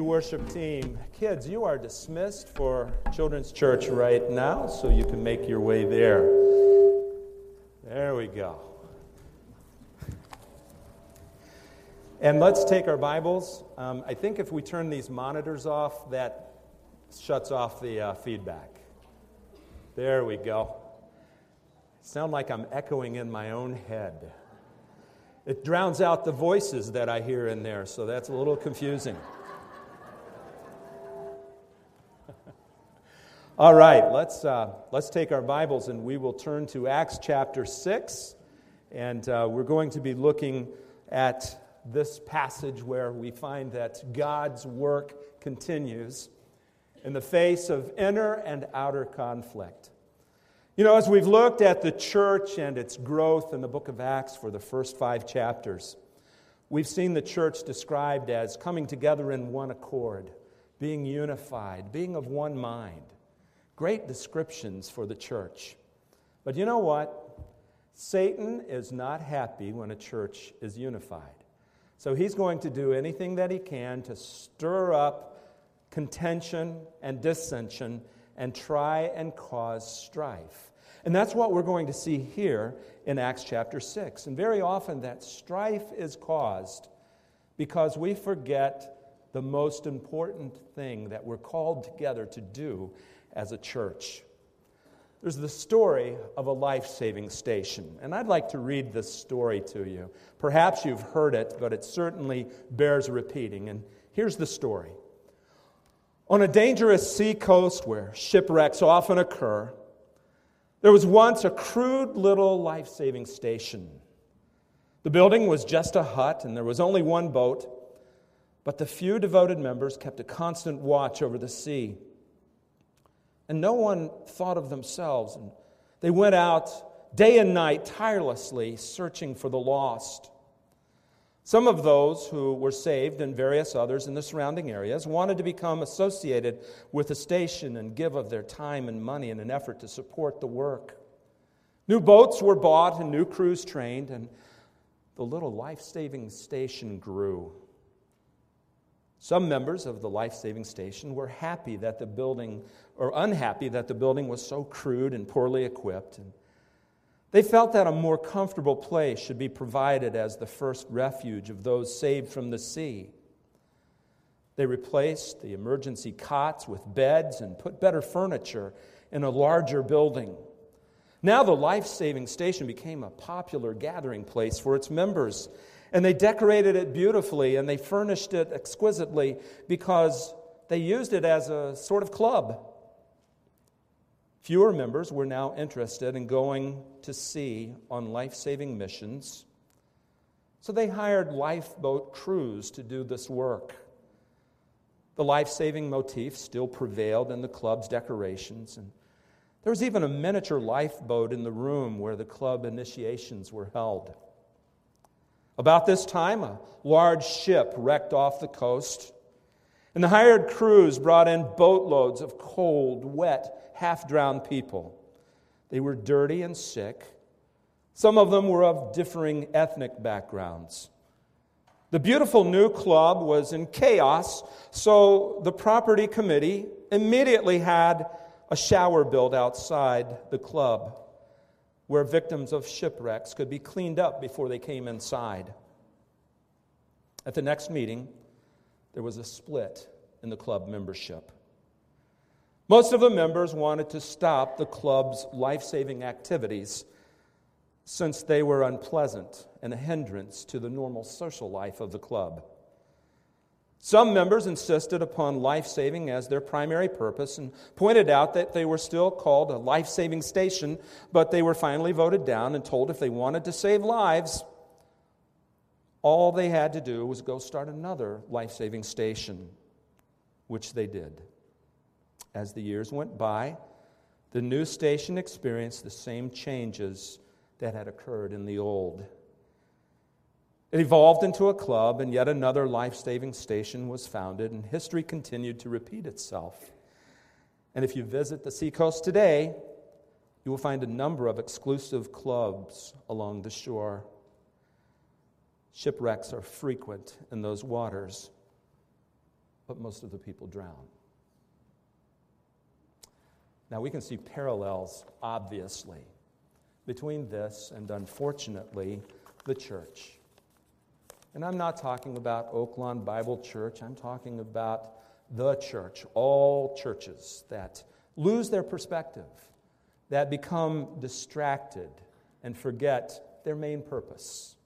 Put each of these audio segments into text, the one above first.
Worship team, kids, you are dismissed for Children's Church right now, so you can make your way there. There we go. And let's take our Bibles. Um, I think if we turn these monitors off, that shuts off the uh, feedback. There we go. Sound like I'm echoing in my own head. It drowns out the voices that I hear in there, so that's a little confusing. All right, let's, uh, let's take our Bibles and we will turn to Acts chapter 6. And uh, we're going to be looking at this passage where we find that God's work continues in the face of inner and outer conflict. You know, as we've looked at the church and its growth in the book of Acts for the first five chapters, we've seen the church described as coming together in one accord, being unified, being of one mind. Great descriptions for the church. But you know what? Satan is not happy when a church is unified. So he's going to do anything that he can to stir up contention and dissension and try and cause strife. And that's what we're going to see here in Acts chapter 6. And very often that strife is caused because we forget the most important thing that we're called together to do as a church. There's the story of a life saving station, and I'd like to read this story to you. Perhaps you've heard it, but it certainly bears repeating. And here's the story On a dangerous sea coast where shipwrecks often occur, there was once a crude little life saving station. The building was just a hut, and there was only one boat, but the few devoted members kept a constant watch over the sea and no one thought of themselves. And they went out day and night tirelessly searching for the lost. Some of those who were saved, and various others in the surrounding areas, wanted to become associated with the station and give of their time and money in an effort to support the work. New boats were bought and new crews trained, and the little life saving station grew. Some members of the life saving station were happy that the building, or unhappy that the building was so crude and poorly equipped. And they felt that a more comfortable place should be provided as the first refuge of those saved from the sea. They replaced the emergency cots with beds and put better furniture in a larger building. Now, the life saving station became a popular gathering place for its members and they decorated it beautifully and they furnished it exquisitely because they used it as a sort of club. Fewer members were now interested in going to sea on life saving missions. So they hired lifeboat crews to do this work. The life saving motif still prevailed in the club's decorations. And there was even a miniature lifeboat in the room where the club initiations were held. About this time, a large ship wrecked off the coast, and the hired crews brought in boatloads of cold, wet, half drowned people. They were dirty and sick. Some of them were of differing ethnic backgrounds. The beautiful new club was in chaos, so the property committee immediately had a shower built outside the club where victims of shipwrecks could be cleaned up before they came inside. At the next meeting, there was a split in the club membership. Most of the members wanted to stop the club's life saving activities since they were unpleasant and a hindrance to the normal social life of the club. Some members insisted upon life saving as their primary purpose and pointed out that they were still called a life saving station, but they were finally voted down and told if they wanted to save lives, all they had to do was go start another life saving station, which they did. As the years went by, the new station experienced the same changes that had occurred in the old. It evolved into a club, and yet another life saving station was founded, and history continued to repeat itself. And if you visit the seacoast today, you will find a number of exclusive clubs along the shore. Shipwrecks are frequent in those waters. but most of the people drown. Now, we can see parallels, obviously, between this and, unfortunately, the church. And I'm not talking about Oaklawn Bible Church, I'm talking about the church, all churches that lose their perspective, that become distracted and forget their main purpose.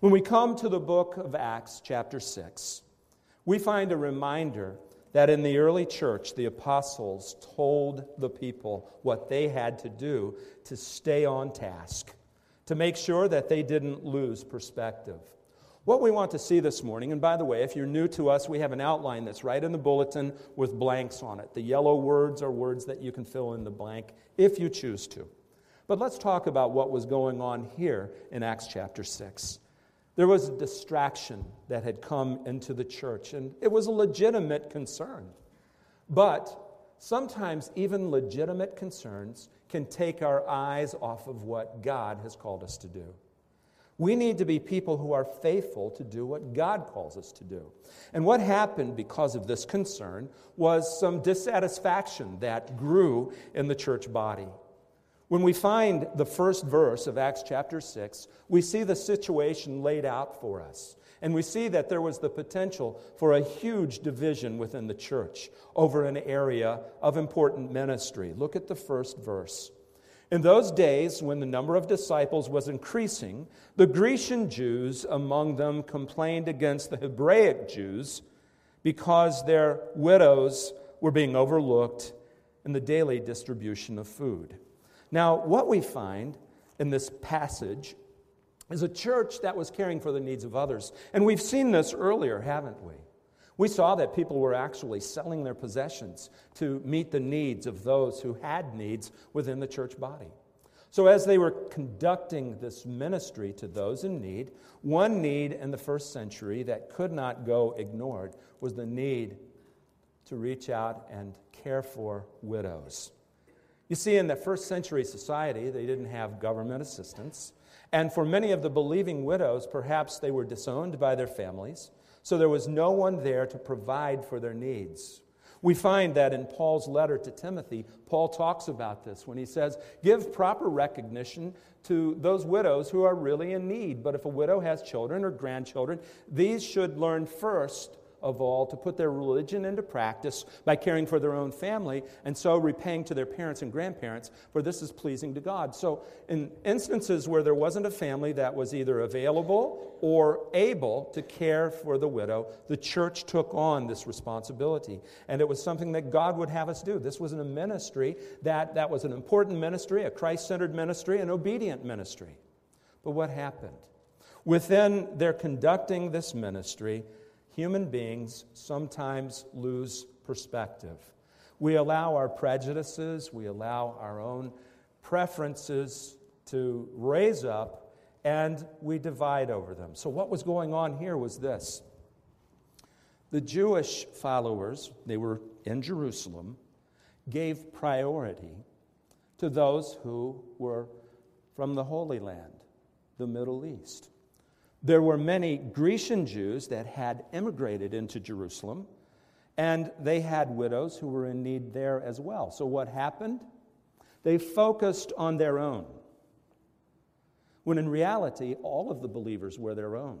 When we come to the book of Acts, chapter 6, we find a reminder that in the early church, the apostles told the people what they had to do to stay on task, to make sure that they didn't lose perspective. What we want to see this morning, and by the way, if you're new to us, we have an outline that's right in the bulletin with blanks on it. The yellow words are words that you can fill in the blank if you choose to. But let's talk about what was going on here in Acts chapter 6. There was a distraction that had come into the church, and it was a legitimate concern. But sometimes even legitimate concerns can take our eyes off of what God has called us to do. We need to be people who are faithful to do what God calls us to do. And what happened because of this concern was some dissatisfaction that grew in the church body. When we find the first verse of Acts chapter 6, we see the situation laid out for us. And we see that there was the potential for a huge division within the church over an area of important ministry. Look at the first verse. In those days, when the number of disciples was increasing, the Grecian Jews among them complained against the Hebraic Jews because their widows were being overlooked in the daily distribution of food. Now, what we find in this passage is a church that was caring for the needs of others. And we've seen this earlier, haven't we? We saw that people were actually selling their possessions to meet the needs of those who had needs within the church body. So, as they were conducting this ministry to those in need, one need in the first century that could not go ignored was the need to reach out and care for widows. You see, in the first century society, they didn't have government assistance. And for many of the believing widows, perhaps they were disowned by their families. So there was no one there to provide for their needs. We find that in Paul's letter to Timothy, Paul talks about this when he says, Give proper recognition to those widows who are really in need. But if a widow has children or grandchildren, these should learn first of all to put their religion into practice by caring for their own family and so repaying to their parents and grandparents, for this is pleasing to God. So, in instances where there wasn't a family that was either available or able to care for the widow, the church took on this responsibility. And it was something that God would have us do. This was a ministry that, that was an important ministry, a Christ centered ministry, an obedient ministry. But what happened? Within their conducting this ministry, human beings sometimes lose perspective. We allow our prejudices, we allow our own preferences to raise up, and we divide over them. So, what was going on here was this the Jewish followers, they were in Jerusalem, gave priority to those who were from the Holy Land, the Middle East. There were many Grecian Jews that had immigrated into Jerusalem, and they had widows who were in need there as well. So, what happened? They focused on their own, when in reality, all of the believers were their own.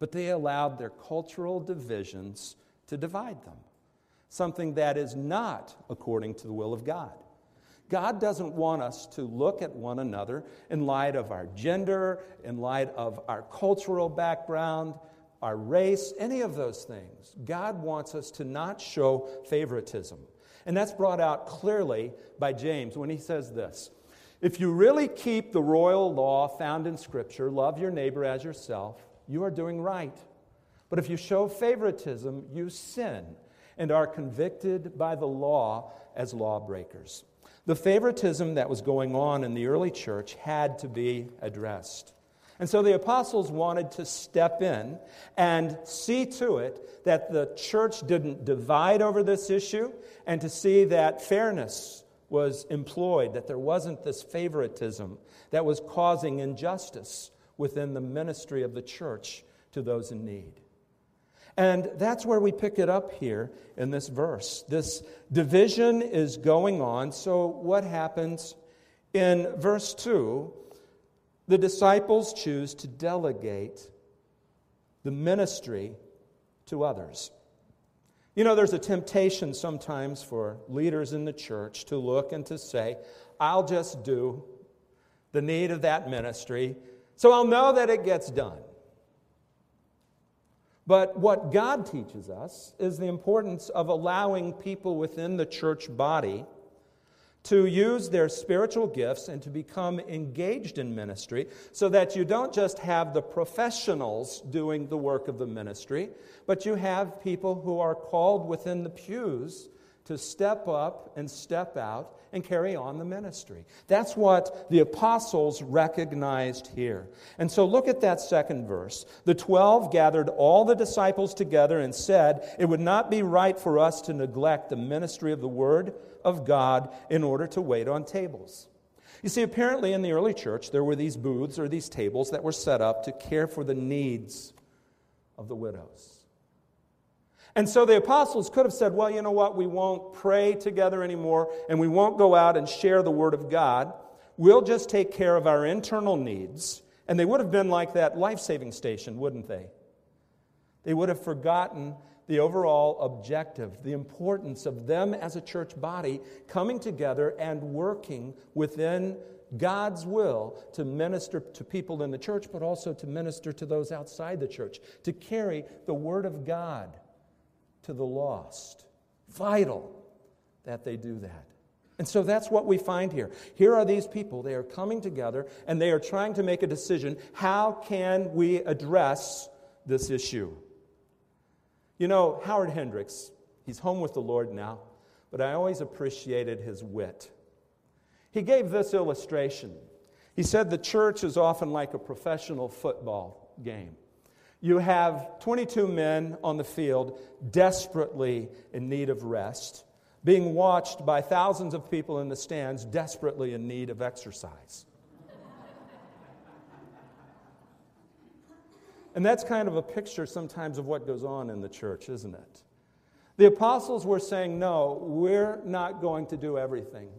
But they allowed their cultural divisions to divide them, something that is not according to the will of God. God doesn't want us to look at one another in light of our gender, in light of our cultural background, our race, any of those things. God wants us to not show favoritism. And that's brought out clearly by James when he says this If you really keep the royal law found in Scripture, love your neighbor as yourself, you are doing right. But if you show favoritism, you sin and are convicted by the law as lawbreakers. The favoritism that was going on in the early church had to be addressed. And so the apostles wanted to step in and see to it that the church didn't divide over this issue and to see that fairness was employed, that there wasn't this favoritism that was causing injustice within the ministry of the church to those in need. And that's where we pick it up here in this verse. This division is going on. So, what happens? In verse 2, the disciples choose to delegate the ministry to others. You know, there's a temptation sometimes for leaders in the church to look and to say, I'll just do the need of that ministry so I'll know that it gets done. But what God teaches us is the importance of allowing people within the church body to use their spiritual gifts and to become engaged in ministry so that you don't just have the professionals doing the work of the ministry, but you have people who are called within the pews to step up and step out and carry on the ministry. That's what the apostles recognized here. And so look at that second verse. The twelve gathered all the disciples together and said, It would not be right for us to neglect the ministry of the word of God in order to wait on tables. You see, apparently in the early church, there were these booths or these tables that were set up to care for the needs of the widows. And so the apostles could have said, well, you know what? We won't pray together anymore and we won't go out and share the word of God. We'll just take care of our internal needs. And they would have been like that life saving station, wouldn't they? They would have forgotten the overall objective, the importance of them as a church body coming together and working within God's will to minister to people in the church, but also to minister to those outside the church, to carry the Word of God to the lost. Vital that they do that. And so that's what we find here. Here are these people. They are coming together and they are trying to make a decision. How can we address this issue? You know, Howard Hendricks, he's home with the Lord now, but I always appreciated his wit. He gave this illustration. He said the church is often like a professional football game you have 22 men on the field desperately in need of rest, being watched by thousands of people in the stands desperately in need of exercise. and that's kind of a picture sometimes of what goes on in the church, isn't it? The apostles were saying, No, we're not going to do everything.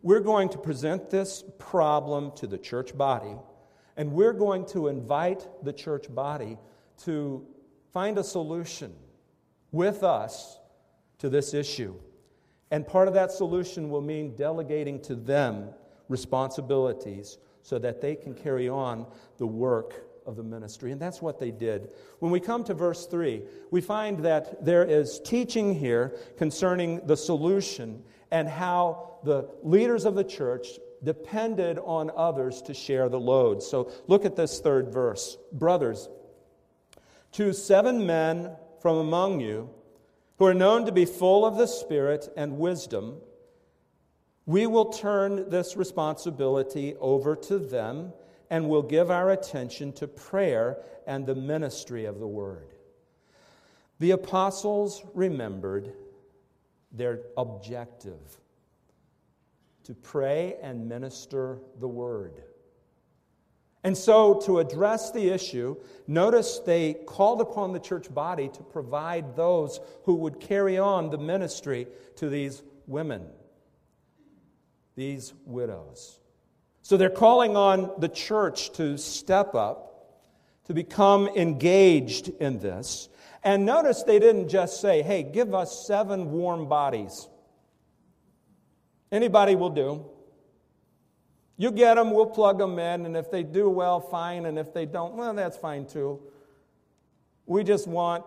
We're going to present this problem to the church body and we're going to invite the church body to find a solution with us to this issue. And part of that solution will mean delegating to them responsibilities so that they can carry on the work of the ministry. And that's what they did. When we come to verse 3, we find that there is teaching here concerning the solution and how the leaders of the church depended on others to share the load. So look at this third verse. Brothers, to seven men from among you who are known to be full of the Spirit and wisdom, we will turn this responsibility over to them and will give our attention to prayer and the ministry of the word. The apostles remembered their objective to pray and minister the word. And so, to address the issue, notice they called upon the church body to provide those who would carry on the ministry to these women, these widows. So, they're calling on the church to step up, to become engaged in this. And notice they didn't just say, hey, give us seven warm bodies. Anybody will do. You get them, we'll plug them in, and if they do well, fine, and if they don't, well, that's fine too. We just want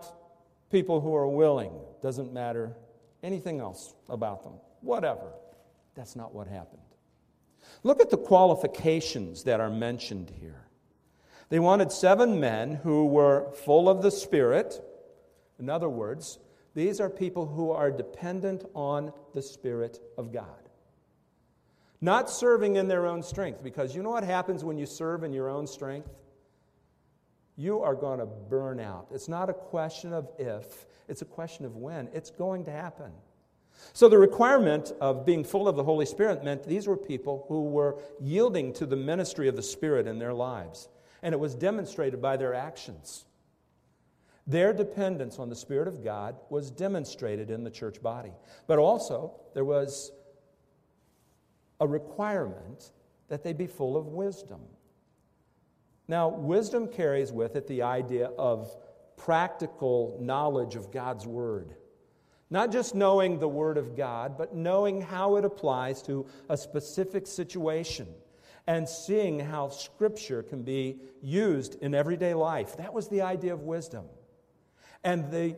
people who are willing. Doesn't matter anything else about them. Whatever. That's not what happened. Look at the qualifications that are mentioned here. They wanted seven men who were full of the Spirit. In other words, these are people who are dependent on the Spirit of God. Not serving in their own strength, because you know what happens when you serve in your own strength? You are going to burn out. It's not a question of if, it's a question of when. It's going to happen. So, the requirement of being full of the Holy Spirit meant these were people who were yielding to the ministry of the Spirit in their lives. And it was demonstrated by their actions. Their dependence on the Spirit of God was demonstrated in the church body. But also, there was a requirement that they be full of wisdom. Now, wisdom carries with it the idea of practical knowledge of God's Word. Not just knowing the Word of God, but knowing how it applies to a specific situation and seeing how Scripture can be used in everyday life. That was the idea of wisdom. And the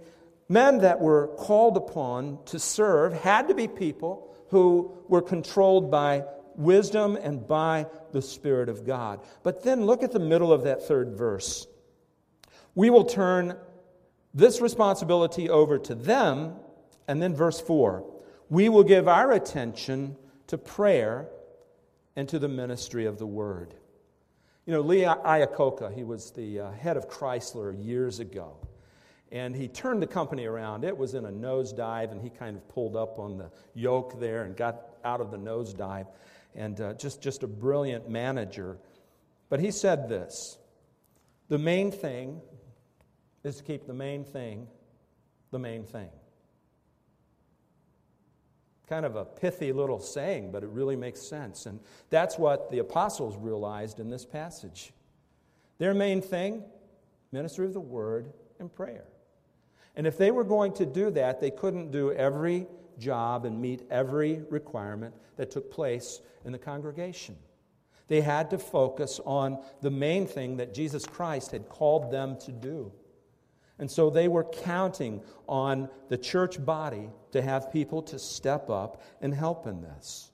men that were called upon to serve had to be people who were controlled by wisdom and by the Spirit of God. But then look at the middle of that third verse. We will turn this responsibility over to them. And then verse 4 we will give our attention to prayer and to the ministry of the word. You know, Lee Iacocca, he was the uh, head of Chrysler years ago. And he turned the company around. It was in a nosedive, and he kind of pulled up on the yoke there and got out of the nosedive. And uh, just, just a brilliant manager. But he said this the main thing is to keep the main thing the main thing. Kind of a pithy little saying, but it really makes sense. And that's what the apostles realized in this passage. Their main thing, ministry of the word and prayer. And if they were going to do that, they couldn't do every job and meet every requirement that took place in the congregation. They had to focus on the main thing that Jesus Christ had called them to do. And so they were counting on the church body to have people to step up and help in this.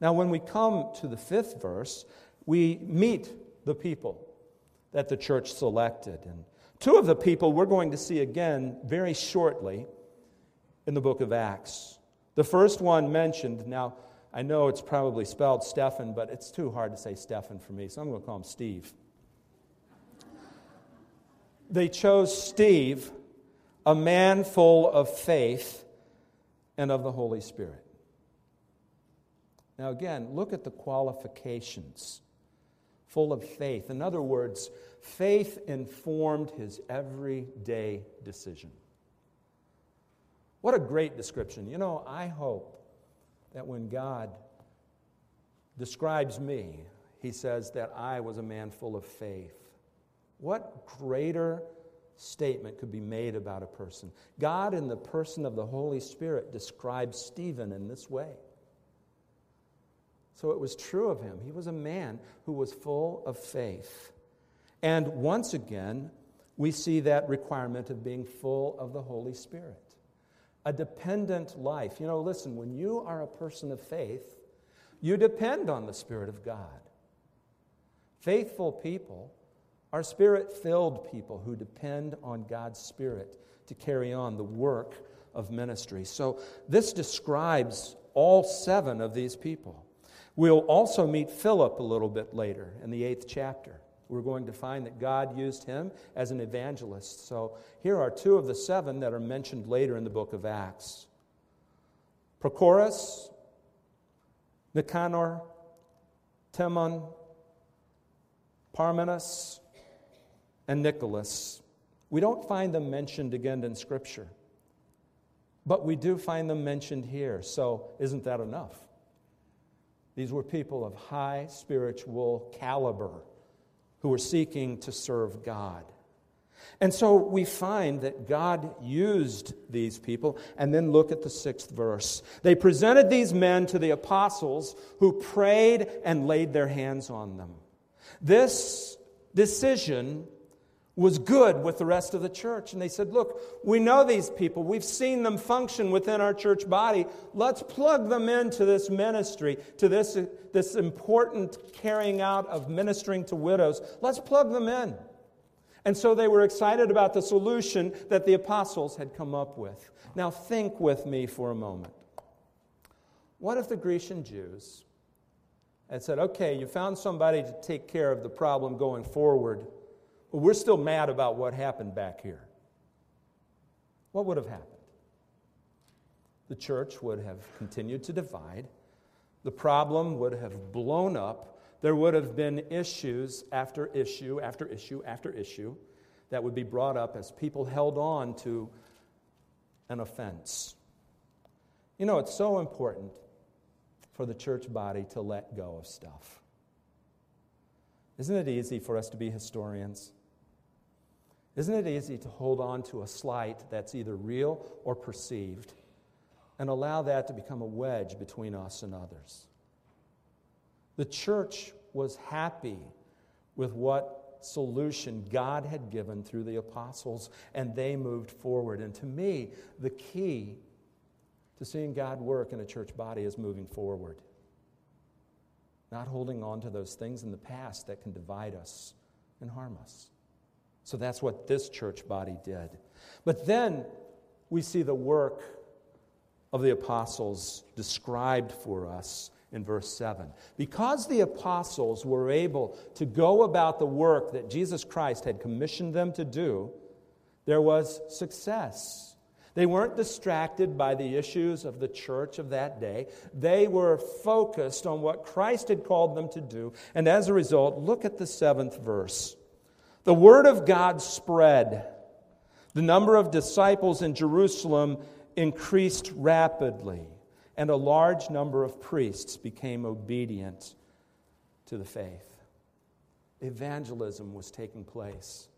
Now, when we come to the fifth verse, we meet the people that the church selected. And Two of the people we're going to see again very shortly in the book of Acts. The first one mentioned, now I know it's probably spelled Stephen, but it's too hard to say Stephen for me, so I'm going to call him Steve. They chose Steve, a man full of faith and of the Holy Spirit. Now, again, look at the qualifications full of faith. In other words, Faith informed his everyday decision. What a great description. You know, I hope that when God describes me, he says that I was a man full of faith. What greater statement could be made about a person? God, in the person of the Holy Spirit, describes Stephen in this way. So it was true of him. He was a man who was full of faith. And once again, we see that requirement of being full of the Holy Spirit. A dependent life. You know, listen, when you are a person of faith, you depend on the Spirit of God. Faithful people are spirit filled people who depend on God's Spirit to carry on the work of ministry. So, this describes all seven of these people. We'll also meet Philip a little bit later in the eighth chapter we're going to find that God used him as an evangelist. So here are two of the seven that are mentioned later in the book of Acts Prochorus, Nicanor, Timon, Parmenas, and Nicholas. We don't find them mentioned again in Scripture, but we do find them mentioned here. So isn't that enough? These were people of high spiritual caliber who were seeking to serve God. And so we find that God used these people. And then look at the sixth verse. They presented these men to the apostles who prayed and laid their hands on them. This decision was good with the rest of the church. And they said, Look, we know these people. We've seen them function within our church body. Let's plug them into this ministry, to this, this important carrying out of ministering to widows. Let's plug them in. And so they were excited about the solution that the apostles had come up with. Now, think with me for a moment. What if the Grecian Jews had said, Okay, you found somebody to take care of the problem going forward? But we're still mad about what happened back here. What would have happened? The church would have continued to divide. The problem would have blown up. There would have been issues after issue after issue after issue that would be brought up as people held on to an offense. You know, it's so important for the church body to let go of stuff. Isn't it easy for us to be historians? Isn't it easy to hold on to a slight that's either real or perceived and allow that to become a wedge between us and others? The church was happy with what solution God had given through the apostles, and they moved forward. And to me, the key to seeing God work in a church body is moving forward, not holding on to those things in the past that can divide us and harm us. So that's what this church body did. But then we see the work of the apostles described for us in verse 7. Because the apostles were able to go about the work that Jesus Christ had commissioned them to do, there was success. They weren't distracted by the issues of the church of that day. They were focused on what Christ had called them to do. And as a result, look at the seventh verse. The word of God spread. The number of disciples in Jerusalem increased rapidly, and a large number of priests became obedient to the faith. Evangelism was taking place.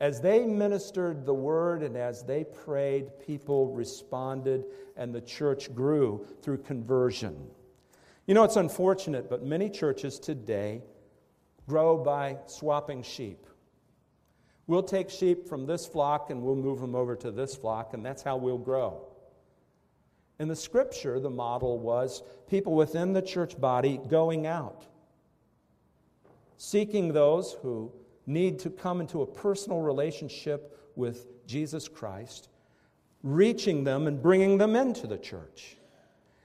As they ministered the word and as they prayed, people responded and the church grew through conversion. You know, it's unfortunate, but many churches today grow by swapping sheep. We'll take sheep from this flock and we'll move them over to this flock, and that's how we'll grow. In the scripture, the model was people within the church body going out, seeking those who need to come into a personal relationship with Jesus Christ, reaching them and bringing them into the church.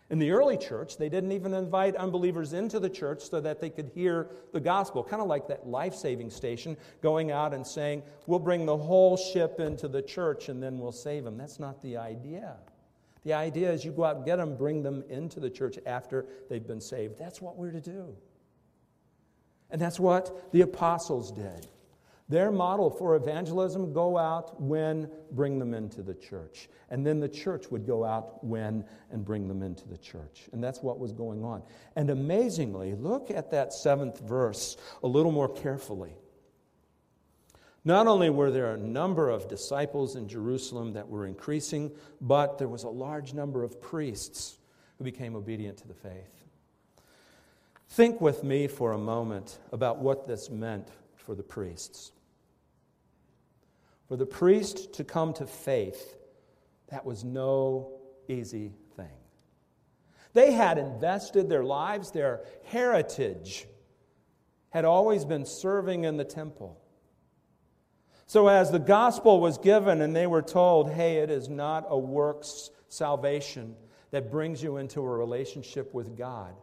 In the early church, they didn't even invite unbelievers into the church so that they could hear the gospel, kind of like that life saving station going out and saying, We'll bring the whole ship into the church and then we'll save them. That's not the idea. The idea is you go out and get them, bring them into the church after they've been saved. That's what we're to do. And that's what the apostles did. Their model for evangelism go out, when, bring them into the church. And then the church would go out, when, and bring them into the church. And that's what was going on. And amazingly, look at that seventh verse a little more carefully. Not only were there a number of disciples in Jerusalem that were increasing, but there was a large number of priests who became obedient to the faith. Think with me for a moment about what this meant for the priests. For the priest to come to faith, that was no easy thing. They had invested their lives, their heritage had always been serving in the temple. So, as the gospel was given and they were told, hey, it is not a works salvation that brings you into a relationship with God,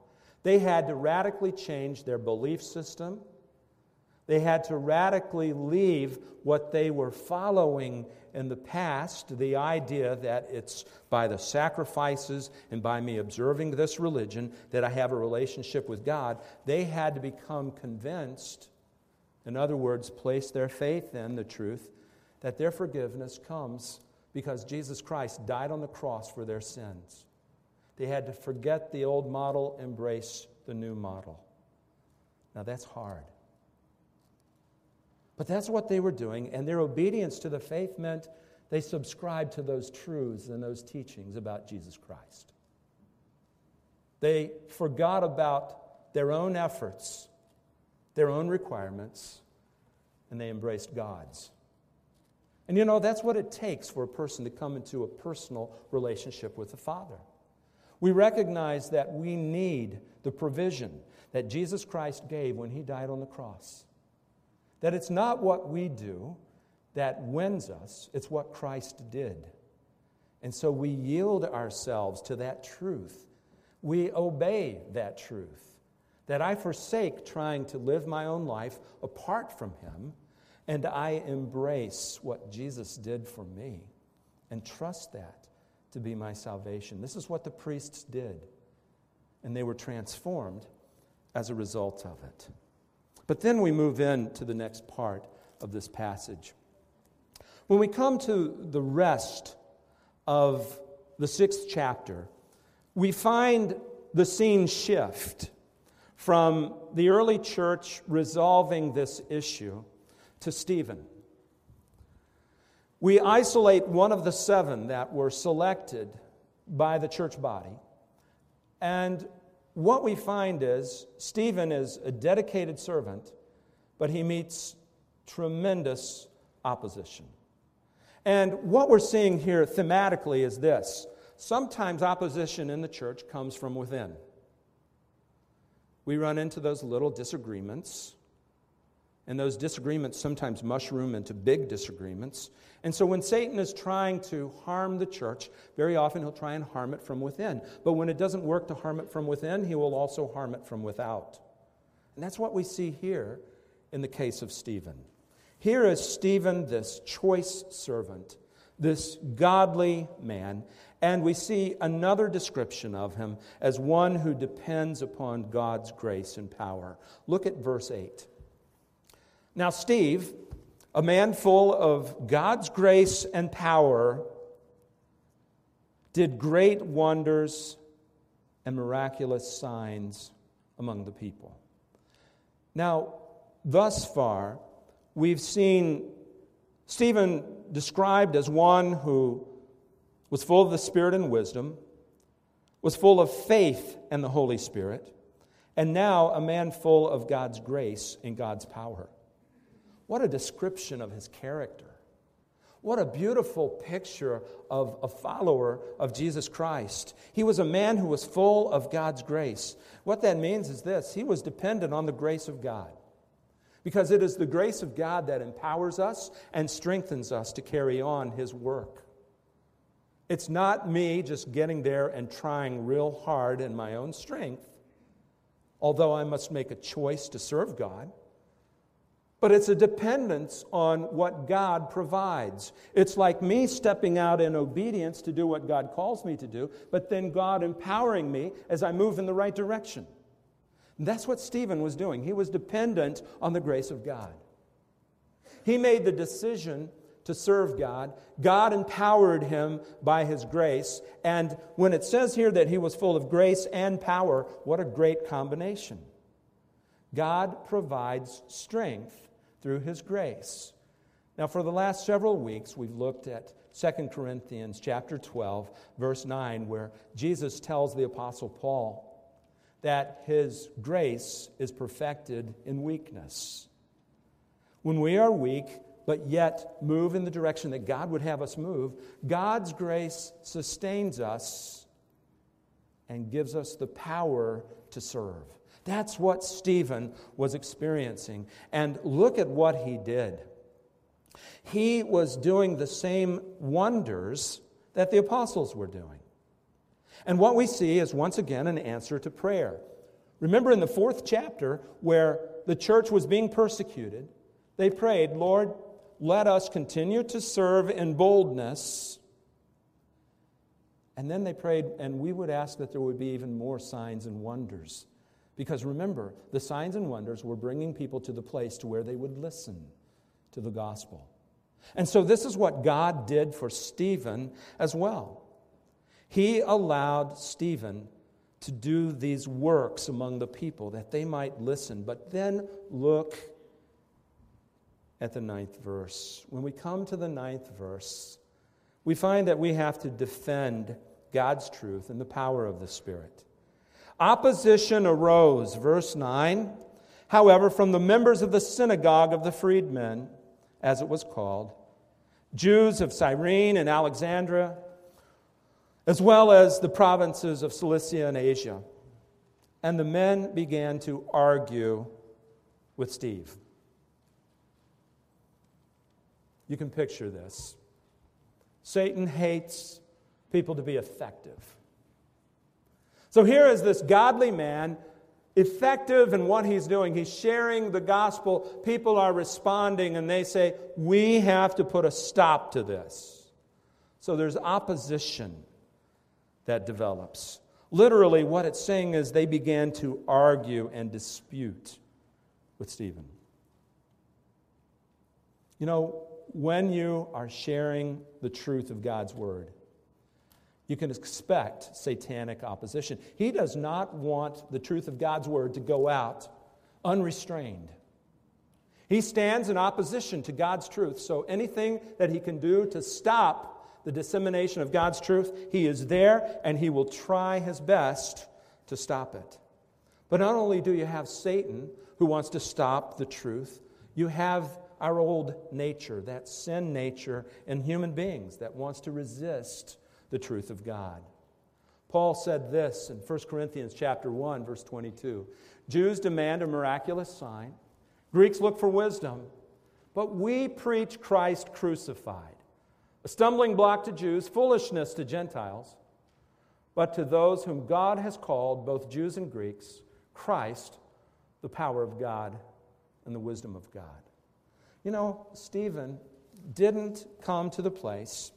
they had to radically change their belief system they had to radically leave what they were following in the past, the idea that it's by the sacrifices and by me observing this religion that I have a relationship with God. They had to become convinced, in other words, place their faith in the truth that their forgiveness comes because Jesus Christ died on the cross for their sins. They had to forget the old model, embrace the new model. Now, that's hard. But that's what they were doing, and their obedience to the faith meant they subscribed to those truths and those teachings about Jesus Christ. They forgot about their own efforts, their own requirements, and they embraced God's. And you know, that's what it takes for a person to come into a personal relationship with the Father. We recognize that we need the provision that Jesus Christ gave when he died on the cross. That it's not what we do that wins us, it's what Christ did. And so we yield ourselves to that truth. We obey that truth. That I forsake trying to live my own life apart from Him, and I embrace what Jesus did for me and trust that to be my salvation. This is what the priests did, and they were transformed as a result of it. But then we move in to the next part of this passage. When we come to the rest of the sixth chapter, we find the scene shift from the early church resolving this issue to Stephen. We isolate one of the seven that were selected by the church body. And what we find is Stephen is a dedicated servant, but he meets tremendous opposition. And what we're seeing here thematically is this sometimes opposition in the church comes from within. We run into those little disagreements, and those disagreements sometimes mushroom into big disagreements. And so when Satan is trying to harm the church, very often he'll try and harm it from within. But when it doesn't work to harm it from within, he will also harm it from without. And that's what we see here in the case of Stephen. Here is Stephen, this choice servant, this godly man, and we see another description of him as one who depends upon God's grace and power. Look at verse 8. Now, Steve, a man full of God's grace and power, did great wonders and miraculous signs among the people. Now, thus far, we've seen Stephen described as one who was full of the Spirit and wisdom, was full of faith and the Holy Spirit, and now a man full of God's grace and God's power. What a description of his character. What a beautiful picture of a follower of Jesus Christ. He was a man who was full of God's grace. What that means is this he was dependent on the grace of God. Because it is the grace of God that empowers us and strengthens us to carry on his work. It's not me just getting there and trying real hard in my own strength, although I must make a choice to serve God. But it's a dependence on what God provides. It's like me stepping out in obedience to do what God calls me to do, but then God empowering me as I move in the right direction. And that's what Stephen was doing. He was dependent on the grace of God. He made the decision to serve God. God empowered him by his grace. And when it says here that he was full of grace and power, what a great combination. God provides strength through his grace. Now, for the last several weeks, we've looked at 2 Corinthians chapter 12, verse 9, where Jesus tells the Apostle Paul that his grace is perfected in weakness. When we are weak, but yet move in the direction that God would have us move, God's grace sustains us and gives us the power to serve. That's what Stephen was experiencing. And look at what he did. He was doing the same wonders that the apostles were doing. And what we see is once again an answer to prayer. Remember in the fourth chapter, where the church was being persecuted, they prayed, Lord, let us continue to serve in boldness. And then they prayed, and we would ask that there would be even more signs and wonders. Because remember, the signs and wonders were bringing people to the place to where they would listen to the gospel. And so this is what God did for Stephen as well. He allowed Stephen to do these works among the people that they might listen. But then look at the ninth verse. When we come to the ninth verse, we find that we have to defend God's truth and the power of the Spirit. Opposition arose, verse 9, however, from the members of the synagogue of the freedmen, as it was called, Jews of Cyrene and Alexandria, as well as the provinces of Cilicia and Asia. And the men began to argue with Steve. You can picture this. Satan hates people to be effective. So here is this godly man, effective in what he's doing. He's sharing the gospel. People are responding, and they say, We have to put a stop to this. So there's opposition that develops. Literally, what it's saying is they began to argue and dispute with Stephen. You know, when you are sharing the truth of God's word, you can expect satanic opposition. He does not want the truth of God's word to go out unrestrained. He stands in opposition to God's truth, so anything that he can do to stop the dissemination of God's truth, he is there and he will try his best to stop it. But not only do you have Satan who wants to stop the truth, you have our old nature, that sin nature in human beings that wants to resist the truth of God. Paul said this in 1 Corinthians chapter 1 verse 22. Jews demand a miraculous sign, Greeks look for wisdom, but we preach Christ crucified, a stumbling block to Jews, foolishness to Gentiles. But to those whom God has called, both Jews and Greeks, Christ, the power of God and the wisdom of God. You know, Stephen didn't come to the place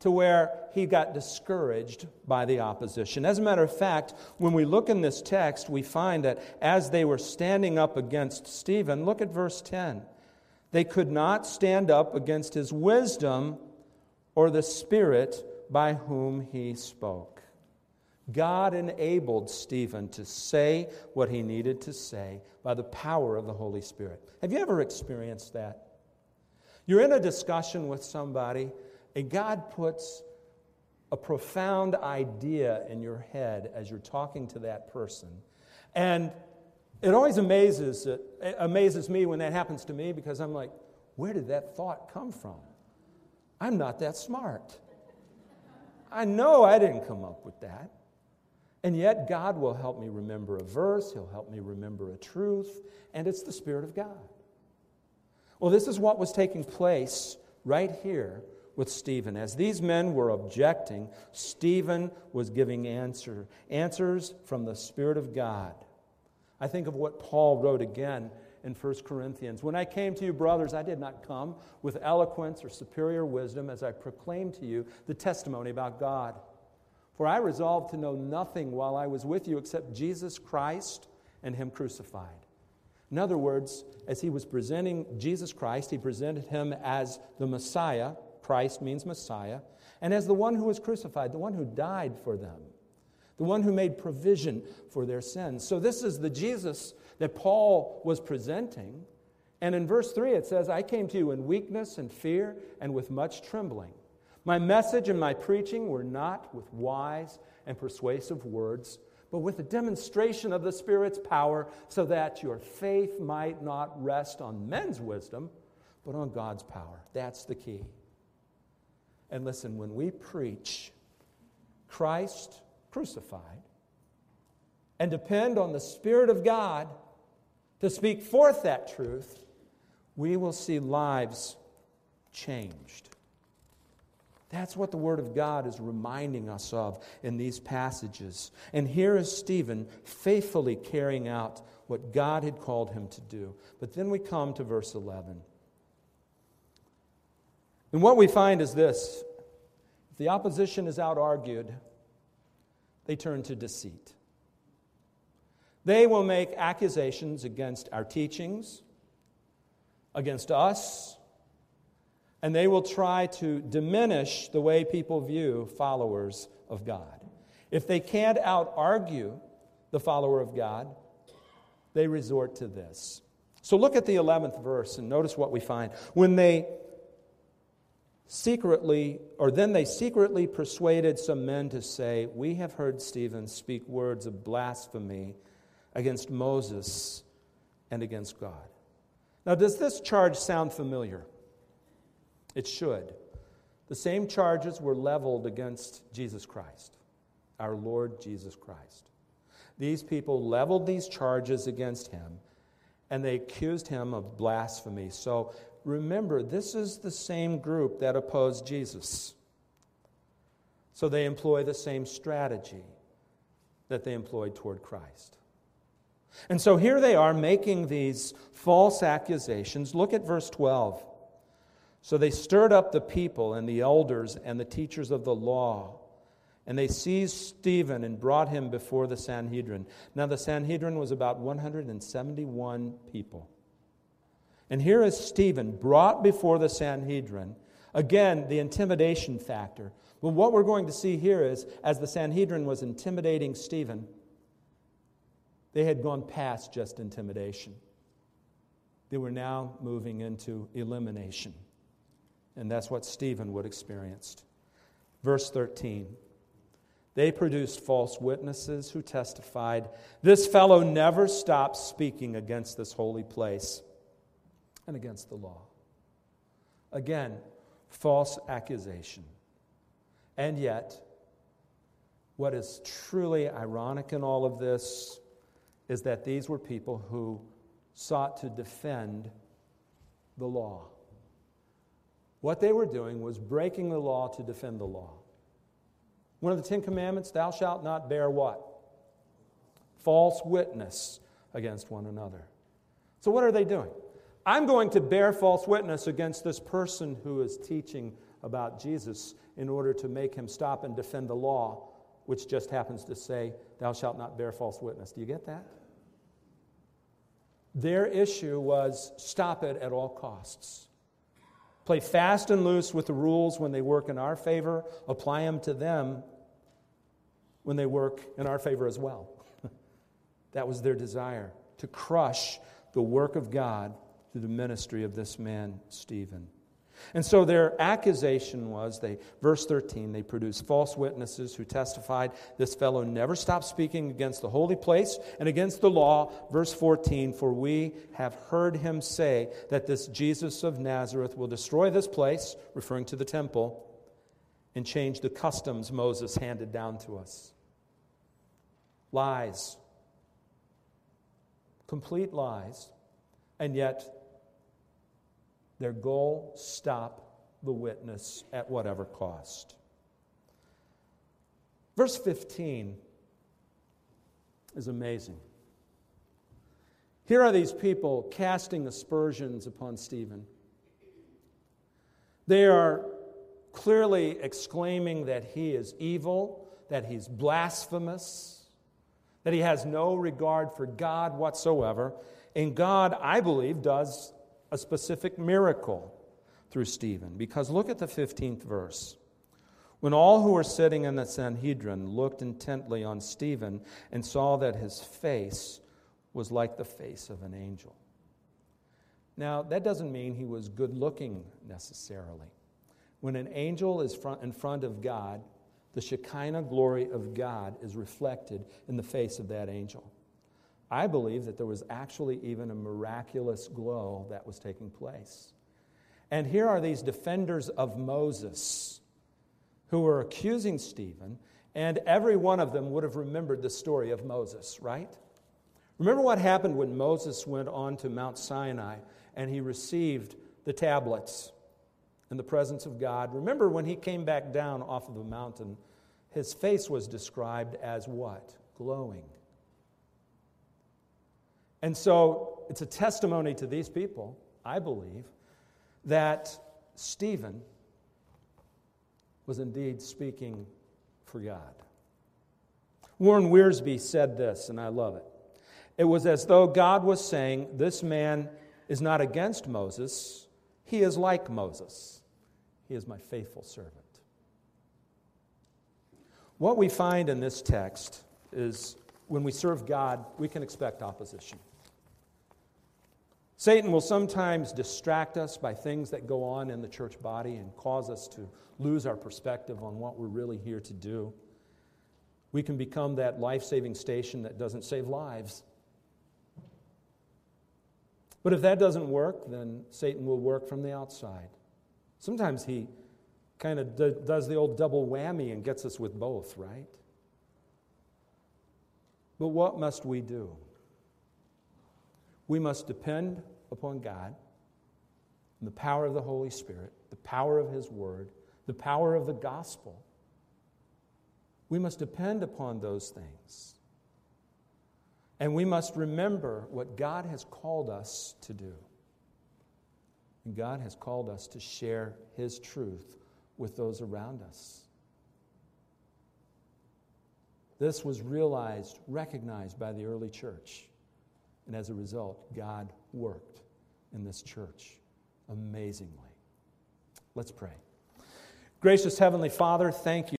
to where he got discouraged by the opposition. As a matter of fact, when we look in this text, we find that as they were standing up against Stephen, look at verse 10. They could not stand up against his wisdom or the spirit by whom he spoke. God enabled Stephen to say what he needed to say by the power of the Holy Spirit. Have you ever experienced that? You're in a discussion with somebody, and God puts a profound idea in your head as you're talking to that person. And it always amazes, it amazes me when that happens to me because I'm like, where did that thought come from? I'm not that smart. I know I didn't come up with that. And yet, God will help me remember a verse, He'll help me remember a truth, and it's the Spirit of God. Well, this is what was taking place right here with Stephen. As these men were objecting, Stephen was giving answer, answers from the Spirit of God. I think of what Paul wrote again in 1 Corinthians. When I came to you, brothers, I did not come with eloquence or superior wisdom as I proclaimed to you the testimony about God. For I resolved to know nothing while I was with you except Jesus Christ and Him crucified. In other words, as he was presenting Jesus Christ, he presented him as the Messiah. Christ means Messiah. And as the one who was crucified, the one who died for them, the one who made provision for their sins. So, this is the Jesus that Paul was presenting. And in verse 3, it says, I came to you in weakness and fear and with much trembling. My message and my preaching were not with wise and persuasive words, but with a demonstration of the Spirit's power, so that your faith might not rest on men's wisdom, but on God's power. That's the key. And listen, when we preach Christ crucified and depend on the Spirit of God to speak forth that truth, we will see lives changed. That's what the Word of God is reminding us of in these passages. And here is Stephen faithfully carrying out what God had called him to do. But then we come to verse 11. And what we find is this if the opposition is out argued, they turn to deceit. They will make accusations against our teachings, against us, and they will try to diminish the way people view followers of God. If they can't out argue the follower of God, they resort to this. So look at the 11th verse and notice what we find. When they secretly, or then they secretly persuaded some men to say, We have heard Stephen speak words of blasphemy against Moses and against God. Now, does this charge sound familiar? It should. The same charges were leveled against Jesus Christ, our Lord Jesus Christ. These people leveled these charges against him and they accused him of blasphemy. So remember, this is the same group that opposed Jesus. So they employ the same strategy that they employed toward Christ. And so here they are making these false accusations. Look at verse 12. So they stirred up the people and the elders and the teachers of the law. And they seized Stephen and brought him before the Sanhedrin. Now, the Sanhedrin was about 171 people. And here is Stephen brought before the Sanhedrin. Again, the intimidation factor. But what we're going to see here is as the Sanhedrin was intimidating Stephen, they had gone past just intimidation. They were now moving into elimination. And that's what Stephen would experience. Verse 13. They produced false witnesses who testified, This fellow never stops speaking against this holy place and against the law. Again, false accusation. And yet, what is truly ironic in all of this is that these were people who sought to defend the law. What they were doing was breaking the law to defend the law. One of the Ten Commandments, thou shalt not bear what? False witness against one another. So, what are they doing? I'm going to bear false witness against this person who is teaching about Jesus in order to make him stop and defend the law, which just happens to say, Thou shalt not bear false witness. Do you get that? Their issue was stop it at all costs. Play fast and loose with the rules when they work in our favor, apply them to them when they work in our favor as well. that was their desire to crush the work of God through the ministry of this man, Stephen. And so their accusation was they verse 13 they produced false witnesses who testified this fellow never stopped speaking against the holy place and against the law. Verse 14 for we have heard him say that this Jesus of Nazareth will destroy this place referring to the temple and change the customs Moses handed down to us. Lies. Complete lies. And yet their goal stop the witness at whatever cost. Verse 15 is amazing. Here are these people casting aspersions upon Stephen. They are clearly exclaiming that he is evil, that he's blasphemous, that he has no regard for God whatsoever. And God, I believe, does a specific miracle through Stephen. Because look at the 15th verse. When all who were sitting in the Sanhedrin looked intently on Stephen and saw that his face was like the face of an angel. Now, that doesn't mean he was good looking necessarily. When an angel is in front of God, the Shekinah glory of God is reflected in the face of that angel. I believe that there was actually even a miraculous glow that was taking place. And here are these defenders of Moses who were accusing Stephen, and every one of them would have remembered the story of Moses, right? Remember what happened when Moses went on to Mount Sinai and he received the tablets in the presence of God? Remember when he came back down off of the mountain, his face was described as what? Glowing. And so it's a testimony to these people, I believe, that Stephen was indeed speaking for God. Warren Wiersbe said this, and I love it. It was as though God was saying, This man is not against Moses, he is like Moses. He is my faithful servant. What we find in this text is when we serve God, we can expect opposition. Satan will sometimes distract us by things that go on in the church body and cause us to lose our perspective on what we're really here to do. We can become that life saving station that doesn't save lives. But if that doesn't work, then Satan will work from the outside. Sometimes he kind of d- does the old double whammy and gets us with both, right? But what must we do? We must depend upon God and the power of the Holy Spirit, the power of His Word, the power of the gospel. We must depend upon those things. And we must remember what God has called us to do. And God has called us to share His truth with those around us. This was realized, recognized by the early church. And as a result, God worked in this church amazingly. Let's pray. Gracious Heavenly Father, thank you.